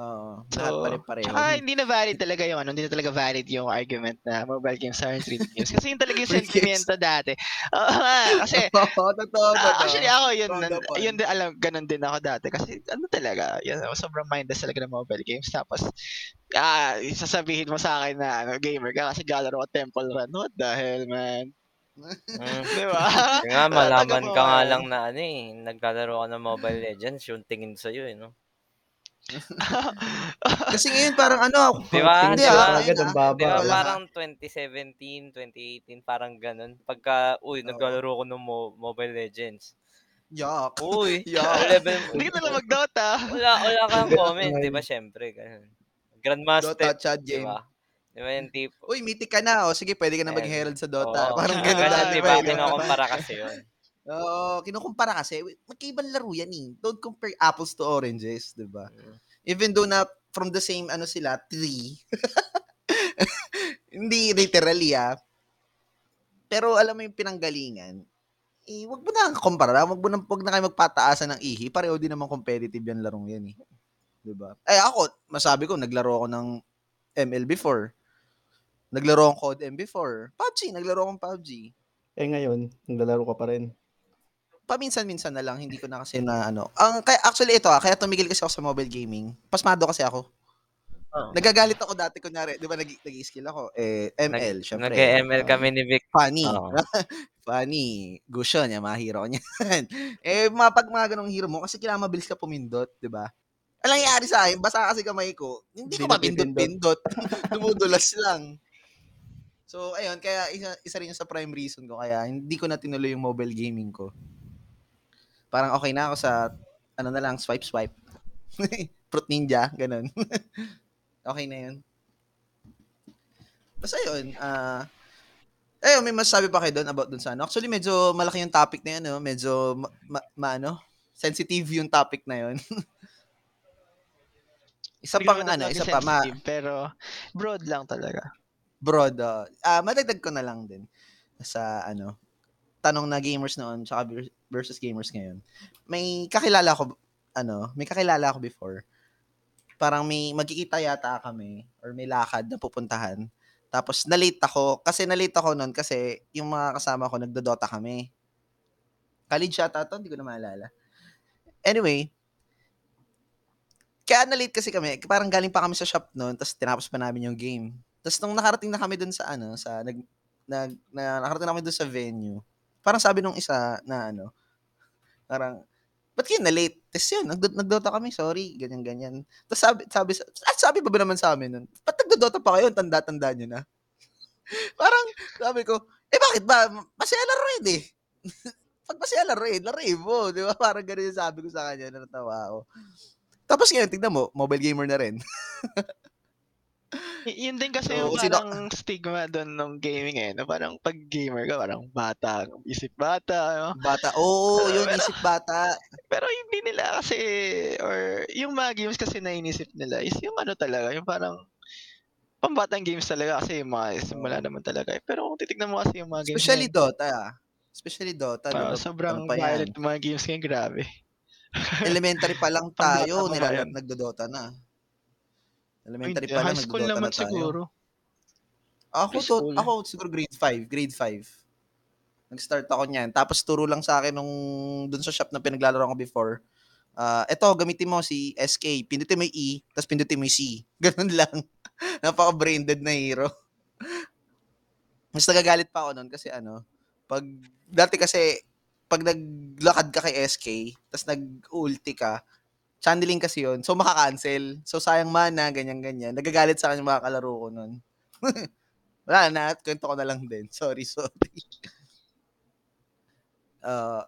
Oo, So, lahat pa rin pareho. tsaka hindi na valid talaga yung ano, hindi na talaga valid yung argument na mobile games aren't real games. Kasi yun talaga yung sentimento dati. Oo nga, kasi <laughs> Oo, totoo, Ah, totoo. actually ako yun, yun din, alam, ganun din ako dati kasi ano talaga, yun, sobrang mindless talaga ng mobile games tapos ah, sasabihin mo sa akin na ano, gamer ka kasi galaro ka Temple Run. What the hell, man? Mm. Di ba? Kaya nga, <laughs> malaman ka nga lang na ano eh, naglalaro ka ng Mobile Legends, yung tingin sa'yo eh, no? <laughs> Kasi ngayon parang ano, Di ba? Hindi Di ah, Agad ang ah. baba. Di ba Wala parang 2017, 2018, parang ganun. Pagka, uy, naglalaro ko ng Mo- Mobile Legends. Yuck. Uy, <laughs> Yeah. level, <laughs> Hindi ka na mag-Dota. wala, wala kang comment, di ba? Siyempre, ganun. Grandmaster, Dota chat di game. ba? Di ba yung tipo? Uy, mythic ka na. O sige, pwede ka na mag-herald sa Dota. Oo. Parang ganun Ganun, dati di ba? Kinukumpara kasi yun. Oo, kinukumpara kasi. Magkaibang laro yan eh. Don't compare apples to oranges, di ba? Mm. Even though na from the same ano sila, tree. <laughs> Hindi literally ah. Pero alam mo yung pinanggalingan, eh, wag mo na kumpara, wag mo na, wag na kayo magpataasan ng ihi. Pareho din naman competitive yan larong yan eh. 'Di ba? Eh ako, masabi ko, naglaro ako ng ML before. Naglaro akong COD M before. PUBG, naglaro akong PUBG. Eh ngayon, naglalaro ka pa rin. Paminsan-minsan na lang, hindi ko na kasi na ano. Ang kaya actually ito ah, kaya tumigil kasi ako sa mobile gaming. Pasmado kasi ako. Oo. Nagagalit ako dati, kunyari, di ba, nag, nag-skill ako, eh, ML, syempre. Nag-ML kami ni Vic. Funny. Oo. <laughs> Funny. Gusto niya, mga hero niyan. <laughs> eh, mga pag mga ganong hero mo, kasi kailangan mabilis ka pumindot, di ba? Ang nangyayari sa akin, basa kasi kamay ko, hindi ko mapindot-pindot. <laughs> Dumudulas lang. So, ayun, kaya isa, isa rin sa prime reason ko, kaya hindi ko na tinuloy yung mobile gaming ko. Parang okay na ako sa, ano na lang, swipe-swipe. <laughs> Fruit Ninja, ganun. <laughs> okay na yun. Basta yun, ah, eh, may masasabi pa kayo doon about doon sa ano? Actually, medyo malaki yung topic na yun, no? Medyo, ma, ma, ma- ano? Sensitive yung topic na yun. <laughs> isa pang ano, isa pa, ma, Pero, broad lang talaga. broad, uh, ah, madagdag ko na lang din sa ano, tanong na gamers noon tsaka ver- versus gamers ngayon. May kakilala ko, ano, may kakilala ko before. Parang may magkikita yata kami or may lakad na pupuntahan. Tapos na-late ako kasi na-late ako noon kasi yung mga kasama ko nagdodota kami. College yata to, hindi ko na maalala. Anyway, kaya na-late kasi kami, parang galing pa kami sa shop noon, tapos tinapos pa namin yung game. Tapos nung nakarating na kami dun sa ano, sa nag, nag na, nakarating na kami dun sa venue. Parang sabi nung isa na ano, parang ba't kayo na late? Tapos yun, nagdo- nagdota kami, sorry, ganyan ganyan. Tapos sabi sabi sa- at sabi pa ba naman sa amin nun? Ba't nagdodota pa kayo? Tanda-tanda nyo na. <laughs> parang sabi ko, eh bakit ba? Masaya laro rin eh. <laughs> Pag masaya laro eh, laro mo. Di ba? Parang ganun yung sabi ko sa kanya, natatawa ako. Tapos ngayon, tignan mo, mobile gamer na rin. <laughs> Y- yun din kasi So, yung sino- parang stigma doon ng gaming eh. Na parang pag gamer ka, parang bata, isip bata. Ano? Bata, oo, <laughs> yun, isip bata. Pero hindi nila kasi, or yung mga games kasi na inisip nila is yung ano talaga, yung parang pambatang games talaga kasi yung mga simula naman talaga. eh. Pero kung titignan mo kasi yung mga games Especially ngayon, Dota. Especially Dota. ah, diba? sobrang Ano violent yung mga games ngayon, grabe. Elementary pa lang <laughs> tayo, bata pa nila yan. nagdodota na. Ay, Elementary pa lang, high school naman na tayo. siguro. Ako, to, ako siguro grade 5. Grade 5. Nag-start ako niyan. Tapos turo lang sa akin nung dun sa shop na pinaglalaro ko before. Ah, eto, gamitin mo si SK. Pindutin mo yung E, tapos pindutin mo yung C. <laughs> Ganun lang. Napaka-brain dead na hero. Mas nagagalit pa ako nun kasi ano, pag, dati kasi, pag naglakad ka kay SK, tapos nag-ulti ka, channeling kasi yun. So, makaka-cancel. So, sayang mana, ganyan-ganyan. Nagagalit sa akin yung mga kalaro ko nun. <laughs> Wala na, kwento ko na lang din. <laughs> Sorry, sorry. <laughs> Uh,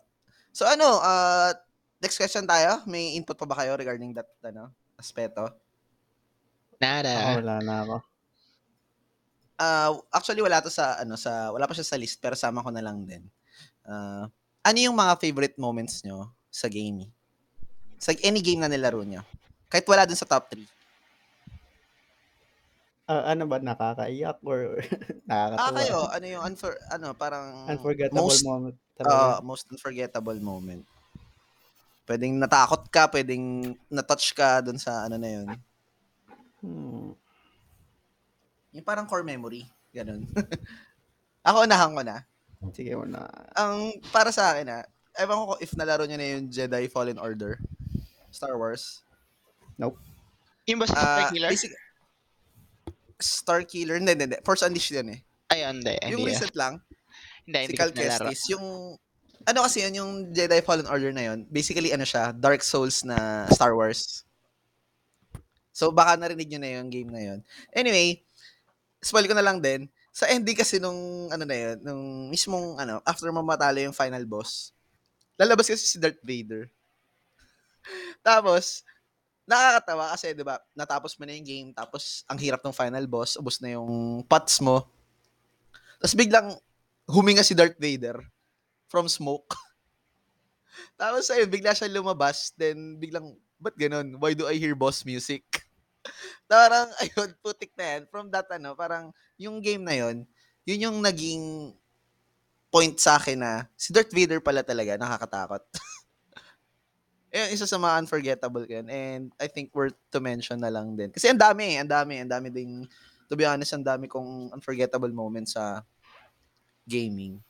so, ano, uh, next question tayo. May input pa ba kayo regarding that, ano, aspeto? Nada. Ako, wala na ako. Uh, actually, wala to sa, ano, sa, wala pa siya sa list, pero sama ko na lang din. Uh, ano yung mga favorite moments nyo sa gaming? Sa any game na nilaro nyo? Kahit wala dun sa top 3. Ah, ano ba, nakakaiyak or <laughs> nakakatuwa? Ah, kayo, ano yung unfor, ano, parang Unforgettable most, moment uh, talaga. most unforgettable moment. Pwedeng natakot ka, pwedeng na-touch ka dun sa ano na yun. Hmm. Yung parang core memory. Ganun. <laughs> Ako, unahan ko na. Sige mo na. Ang para sa akin, ah, ewan ko if nalaro nyo na yung Jedi Fallen Order. Star Wars. Yung ba si Ah, Star Killer? basic, Star Killer. Hindi, hindi, hindi. Force Unleashed yun eh. Ay, hindi. yung Hindi, recent lang, hindi, si hindi Cal ko nalaro. Kestis, yung, ano kasi yun, yung Jedi Fallen Order na yun, basically ano siya, Dark Souls na Star Wars. So, baka narinig nyo na yung game na yun. Anyway, spoil ko na lang din. Sa ending kasi nung, ano na yun, nung mismong, ano, after mamatalo yung final boss, lalabas kasi si Darth Vader. Tapos, nakakatawa kasi, di ba, natapos mo na yung game, tapos ang hirap ng final boss, ubos na yung pots mo. Tapos biglang huminga si Darth Vader from smoke. <laughs> tapos ayun, bigla siya lumabas, then biglang, ba't ganun? Why do I hear boss music? <laughs> parang, <laughs> ayun, putik na yan. From that, ano, parang, yung game na yun, yun yung naging point sa akin na si Darth Vader pala talaga, nakakatakot. Ayun, isa sa mga unforgettable ko yun. And I think worth to mention na lang din. Kasi ang dami, ang dami, ang dami ding, to be honest, ang dami kong unforgettable moments sa gaming.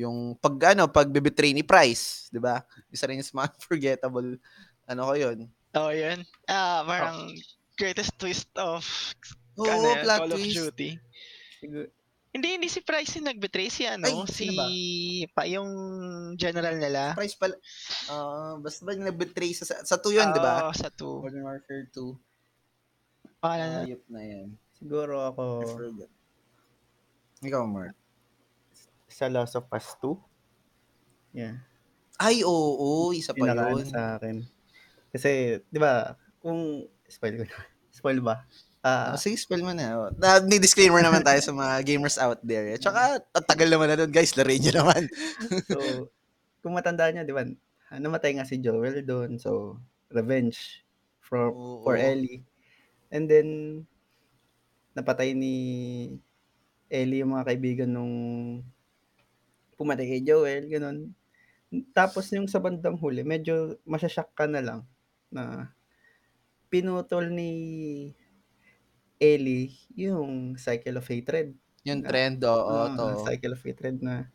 Yung pag, ano, pag bibitray ni Price, di ba? Isa rin sa mga <laughs> unforgettable, ano ko yun. Oo, yun. Ah, parang, greatest twist of Oo, ano plot Call of twist. Duty. Hindi, hindi si Price yung nag-betray. Si ano, Ay, si pa yung general nila. Price pala. Ah, basta ba yung nag-betray sa, sa 2 yun, di ba? Oo, sa 2. Modern Warfare 2. Pangalan na. Ayop na yan. siguro ako I forgot. Ikaw, Mark. sa Last of Us 2. Yeah. Ay, oo, isa pa Pinakaano yun. sa akin. Kasi, di ba, kung, spoil ko na. <laughs> Spoil ba? Ah, Ah, sige, spell mo na. na. May disclaimer naman tayo sa mga gamers out there. eh. <laughs> Tsaka, at tagal naman na nun, guys. Larin nyo naman. so, kung matanda niya, di ba, namatay nga si Joel doon. So, revenge for, Oo. for Ellie. And then, napatay ni Ellie yung mga kaibigan nung pumatay kay Joel, ganun. Tapos yung sa bandang huli, medyo masyashock ka na lang na pinutol ni Ellie yung cycle of hatred. Yung trend, oo, Oo, to. cycle of hatred na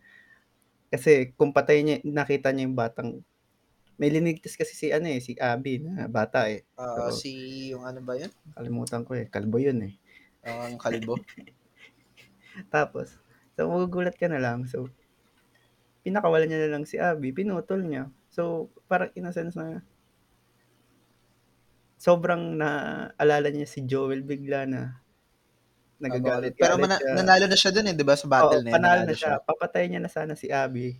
kasi kung patay niya, nakita niya yung batang may linigtas kasi si ano eh, si Abby na bata eh. Ah, So, si, yung ano ba yun? Kalimutan ko eh, kalbo yun eh. Ang kalbo. <laughs> Tapos, so magugulat ka na lang. So, pinakawalan niya na lang si Abby, pinutol niya. So, parang in a sense na sobrang naalala niya si Joel bigla na nagagalit. Pero mana- nanalo na siya dun eh, di ba? Sa battle Oo, na yun. panalo na siya. Papatay niya na sana si Abby.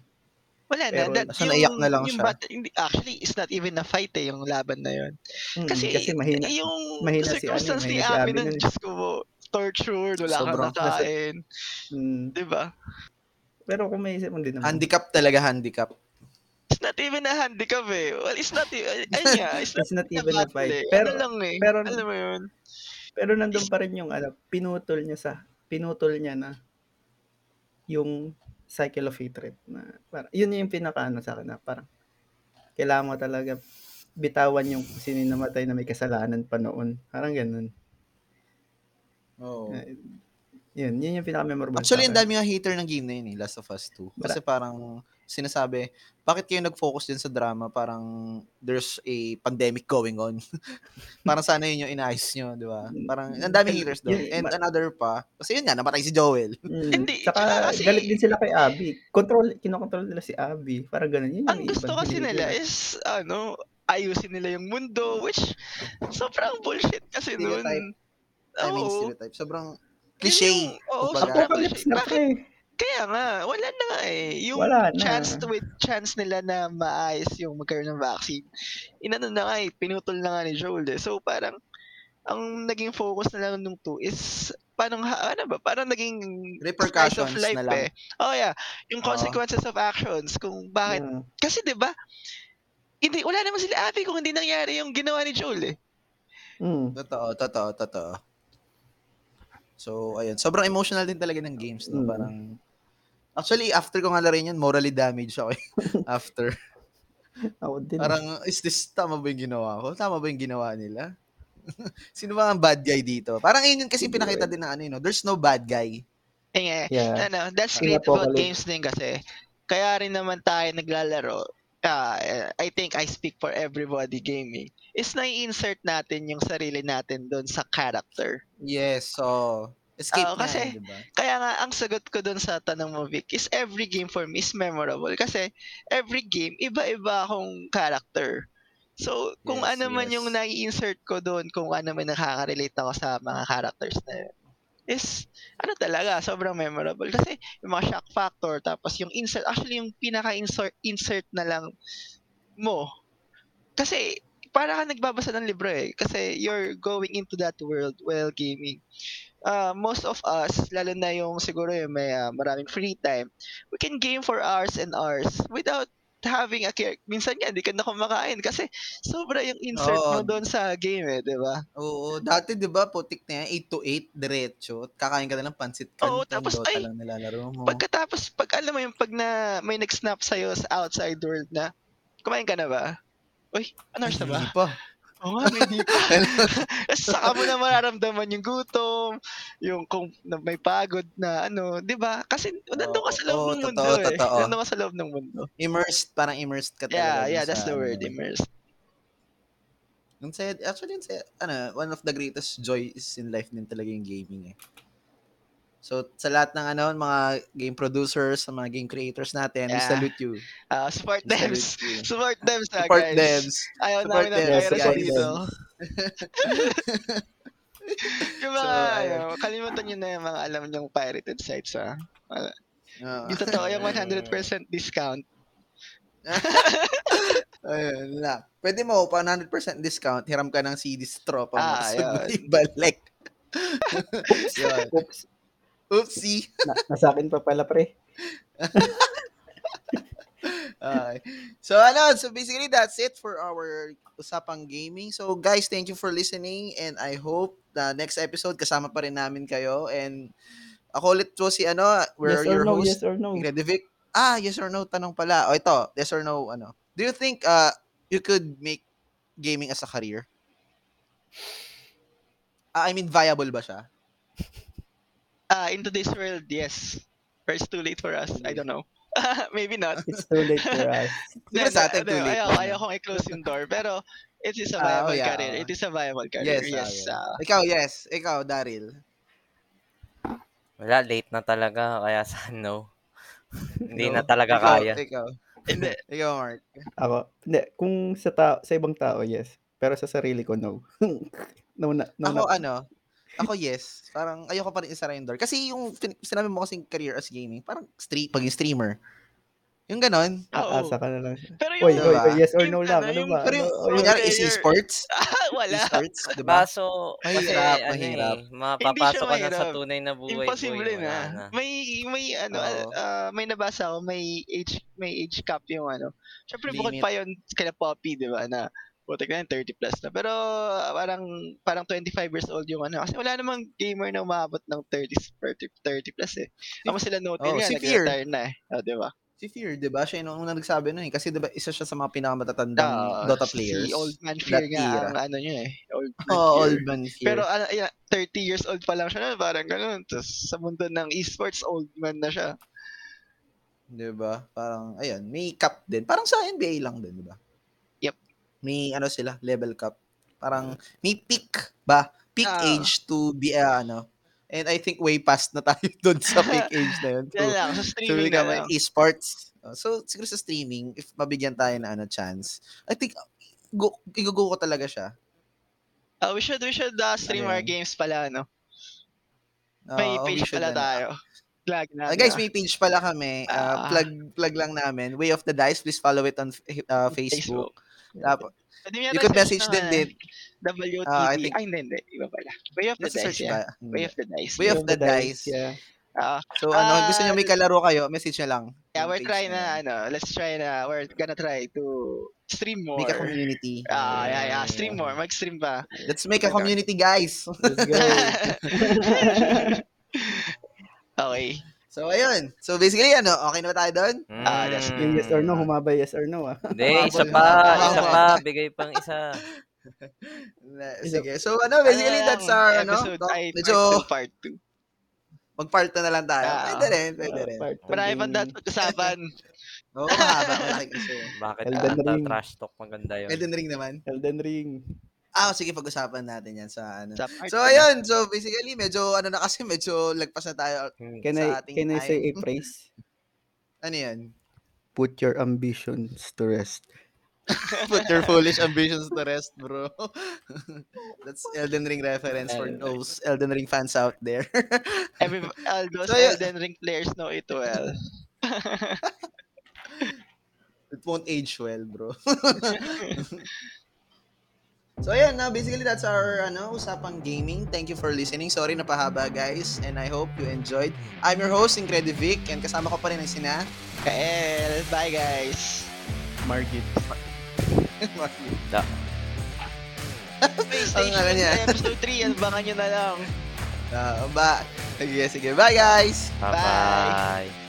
Wala na. Pero That, basta naiyak na lang yung siya. bat- hindi, actually, it's not even a fight eh, yung laban na yun. Mm, Kasi, kasi mahina. yung mahina si circumstance ano, ni Abby Abby nun, nun. Diyos ko po, tortured, wala Sobrang- kang nakain. Mm, Di ba? pero kung may isip mo din naman. Handicap talaga, handicap. It's not even a handicap eh. Well, it's not even, ayun nga, it's not It's not even even a fight. eh. Pero, ano lang eh. pero- alam mo yun? pero nandun pa rin yung ano, pinutol niya sa, pinutol niya na yung cycle of hatred. Na, parang, yun yung pinaka ano sa akin na parang kailangan mo talaga bitawan yung sino yung namatay na may kasalanan pa noon. Parang ganun. Oo. Eh, Yun, yun yung pinaka-memorable Actually, sa ang dami nga hater ng game na yun eh, Last of Us 2. Kasi parang sinasabi, bakit kayo nag-focus din sa drama? Parang there's a pandemic going on. <laughs> parang sana yun yung inaayos nyo, di ba? Parang ang daming haters doon. Yun, And another pa, kasi yun nga, namatay si Joel. Mm, <laughs> Hindi, Tsaka tsaka kasi- galit din sila kay Abby. Control, kinokontrol nila si Abby. Parang ganun. Yun Ang yung gusto kasi nila is, ano, ayusin nila yung mundo, which, sobrang bullshit kasi nun. Stereotype. I mean, Oo. stereotype. Sobrang cliche. Oo, kumbaga. sobrang na Bakit? Kaya nga, wala na nga eh. Yung Wala na. chance to with chance nila na maayos yung magkaroon ng vaccine. Inano na nga eh, pinutol na nga ni Joel eh. So parang, ang naging focus na lang nung two is, parang, ano ba, parang naging Repercussions of life na lang. eh. Oh yeah, yung consequences of actions, kung bakit. Mm. Kasi 'di ba hindi, wala naman sila Abby kung hindi nangyari yung ginawa ni Joel eh. Mm. Totoo, totoo, totoo. So, ayun. Sobrang emotional din talaga ng games, no? Mm. Parang, actually, after ko nga larin yun, morally damaged ako eh. <laughs> after. Ako din. Parang, is this, tama ba yung ginawa ko? Tama ba yung ginawa nila? <laughs> Sino ba ang bad guy dito? Parang yun yun kasi pinakita din na ano, yun, no? there's no bad guy. Eh nga, Yeah. ano, that's great about apocalypse. games din kasi. Kaya rin naman tayo naglalaro. ah, eh, I think I speak for everybody gaming. Is na-insert natin yung sarili natin doon sa character. Yes, so, escape Oo, kasi- yun, diba? Kaya nga, ang sagot ko doon sa tanong mo, Vic, is every game for me is memorable. Kasi every game, iba-iba akong character. So, kung Yes, ano man yes. yung nai-insert ko doon, kung ano man nakaka-relate ako sa mga characters na yun, is, ano talaga, sobrang memorable. Kasi, yung mga shock factor, tapos yung insert, actually yung pinaka-insert insert na lang mo. Kasi, para ka nagbabasa ng libro eh. Kasi, you're going into that world while gaming uh, most of us, lalo na yung siguro yung may uh, maraming free time, we can game for hours and hours without having a care. Minsan nga, hindi ka na kumakain kasi sobra yung insert Oo. mo doon sa game eh, di ba? Oo, dati 'di ba, putik na yan, 8 to 8 diretso. Kakain ka na ng pansit Oo, canton, tapos, Dota ay, lang nilalaro mo. Pagkatapos, pag alam mo yung pag na may nag-snap sa'yo sa outside world na, kumain ka na ba? Uy, ano oras na ba? Hindi pa. Oo nga, hindi pa. <laughs> Saka mo na mararamdaman yung gutom, yung kung na may pagod na ano, di ba? Kasi nandun ka sa loob Oo, ng mundo totoo, eh. totoo. Nandun ka sa loob ng mundo. immersed, parang immersed ka talaga. Yeah, yeah, that's sa the word, immersed. Yung saya, actually, yung saya, ano, one of the greatest joys in life din talaga yung gaming eh. So, sa lahat ng ano, mga game producers, sa mga game creators natin, we Yeah. salute you. Ah, support We you. Support them sa Support guys. devs. Ayaw Support namin ng piracy support dito. <laughs> yung mga, So, ano, ayun. kalimutan nyo na yung mga alam nyong pirated sites, ha? Oo. Yung totoo, yung 100% discount. <laughs> Ayun lang. Pwede mo, pa 100% discount, hiram ka ng CD straw pa mo. Ah, ayun. <laughs> ibalik. Yun. Oops. Oopsie. Na, nasa akin pa pala, pre. <laughs> Okay. So ano, so basically that's it for our usapang gaming. So guys, thank you for listening and I hope the next episode kasama pa rin namin kayo and ako ulit po si ano, we're yes or your no, host, yes or no. Gredivic. Ah, yes or no tanong pala. O ito, yes or no ano. Do you think uh you could make gaming as a career? Ah, I mean viable ba siya? Ah, in today's world, yes. Or it's too late for us. I don't know. <laughs> Maybe not. It's too late for <laughs> us. Siguro sa atin too late. Ayaw, ayaw kong i-close yung door. Pero, it is a Ah, oh, viable yeah, career. oh. It is a viable career. Yes, Yes. ah, ah. Ikaw, yes. Ikaw, Daryl. Wala, late na talaga, kaya sa no. <laughs> Hindi na Ikaw? talaga ikaw, kaya. Ikaw. Hindi. Ikaw, Mark. Ako, hindi, kung sa, ta- sa ibang tao, yes. Pero sa sarili ko, no. no, na, no, ako na. ano, ako yes. Parang ayoko pa rin door. Kasi yung sinabi mo kasing career as gaming, parang stream, paging streamer. Yung ganon. Oo. Aasa ka na lang. Pero yung, oy, Diba? oy, yes or yung no lang. ano, Ano yung- ba? Pero yung, Ano, kunyari, is esports? <laughs> wala. Esports, di ba? Baso, kasi Mahirap, ano mahirap. eh, mapapasok ka na sa tunay na buhay. Imposible boy, na. wala na. May may ano ah, may nabasa ako, may age may age cap yung ano. Syempre bukod pa yon kala Poppy, 'di ba, na Buti ka na, 30 plus na. Pero parang parang 25 years old yung ano. Kasi wala namang gamer na umabot ng 30, 30, 30 plus eh. Ako sila note Oh, nga, si Fear. nag-retire na eh. Oh, di ba? Si Fear, di ba? Siya yung unang nagsabi nun eh. Kasi di ba, isa siya sa mga pinakamatatandang Ah, Dota players. Si Old Man Fear nga era. ang ano niya eh. Old Man Oh, Fear. Old Man Fear. Pero ano, yeah, 30 years old pa lang siya nun, parang ganun. Tapos sa mundo ng esports, old man na siya. Di ba? Parang, ayun, may cap din. Parang sa NBA lang din, di ba? May ano sila, level cap. Parang, may peak ba? Peak Ah. age to be, uh, ano, and I think way past na tayo <laughs> doon sa peak <laughs> age na yun. To, lang, sa to streaming na become esports. Uh, So, siguro sa streaming, if mabigyan tayo na ano, chance, I think, go, igugo ko talaga siya. Ah, we should, we should uh, stream Ano our games pala, no? May page should, pala ano. tayo. Plug na. Ah, guys, may page pala kami. Ah. Uh, plug plug lang namin. Way of the Dice. Please follow it on uh, Facebook. Tapos, you could message din naman, din. eh. WTD. Ah, I think- Ay, hindi, hindi. Iba pala. Way of the Dice, search yeah. Way of the Dice. Way of the Dice. Yeah. Ah, So, ano, Ah, gusto nyo may kalaro kayo, message nyo lang. yeah, we're trying na na, ano, let's try na, we're gonna try to stream more. Make a community. Ah, yeah, yeah. Stream more. Mag-stream pa. Let's make a community, guys. Let's go. <laughs> <laughs> okay. So, ayun. So, basically, ano, okay na ba tayo doon? Ah, that's Mm. Yung yes or no, humaba yes or no ah. Hindi, <laughs> isa pa, isa pa, bigay pang isa. <laughs> Na- Sige. So, ano, basically, Ano that's our, ano, medyo part 2, part 2. mag-part na na lang tayo. Ah. Pwede rin, pwede rin. Marami pang dapat usapan. <laughs> Oo, mahaba, malaki kasi. Bakit Elden ata Ring. trash talk maganda yun? Elden Ring naman. Elden Ring. Ah, sige, pag-usapan natin yan sa, ano. Sa So, ayun. So, basically, medyo, ano na kasi, <laughs> medyo lagpas na tayo. Hmm. Can Sa I, ating can I say a <laughs> phrase? Ano yan? Put your ambitions to rest. <laughs> Put your foolish ambitions to rest, bro. That's Elden Ring reference for those Elden Ring fans out there. Every, all those So, yeah. Elden Ring players know it well. It won't age well, bro. So ayan, na basically that's our ano, usapang gaming. Thank you for listening. Sorry napahaba, guys, and I hope you enjoyed. I'm your host, Incredivic, and kasama ko pa rin ang sina. Kael, bye guys. Margit. PlayStation ano niya? episode 3, abangan nyo na lang. <laughs> Ah, ba, sige, sige. Bye, guys! Bye-bye.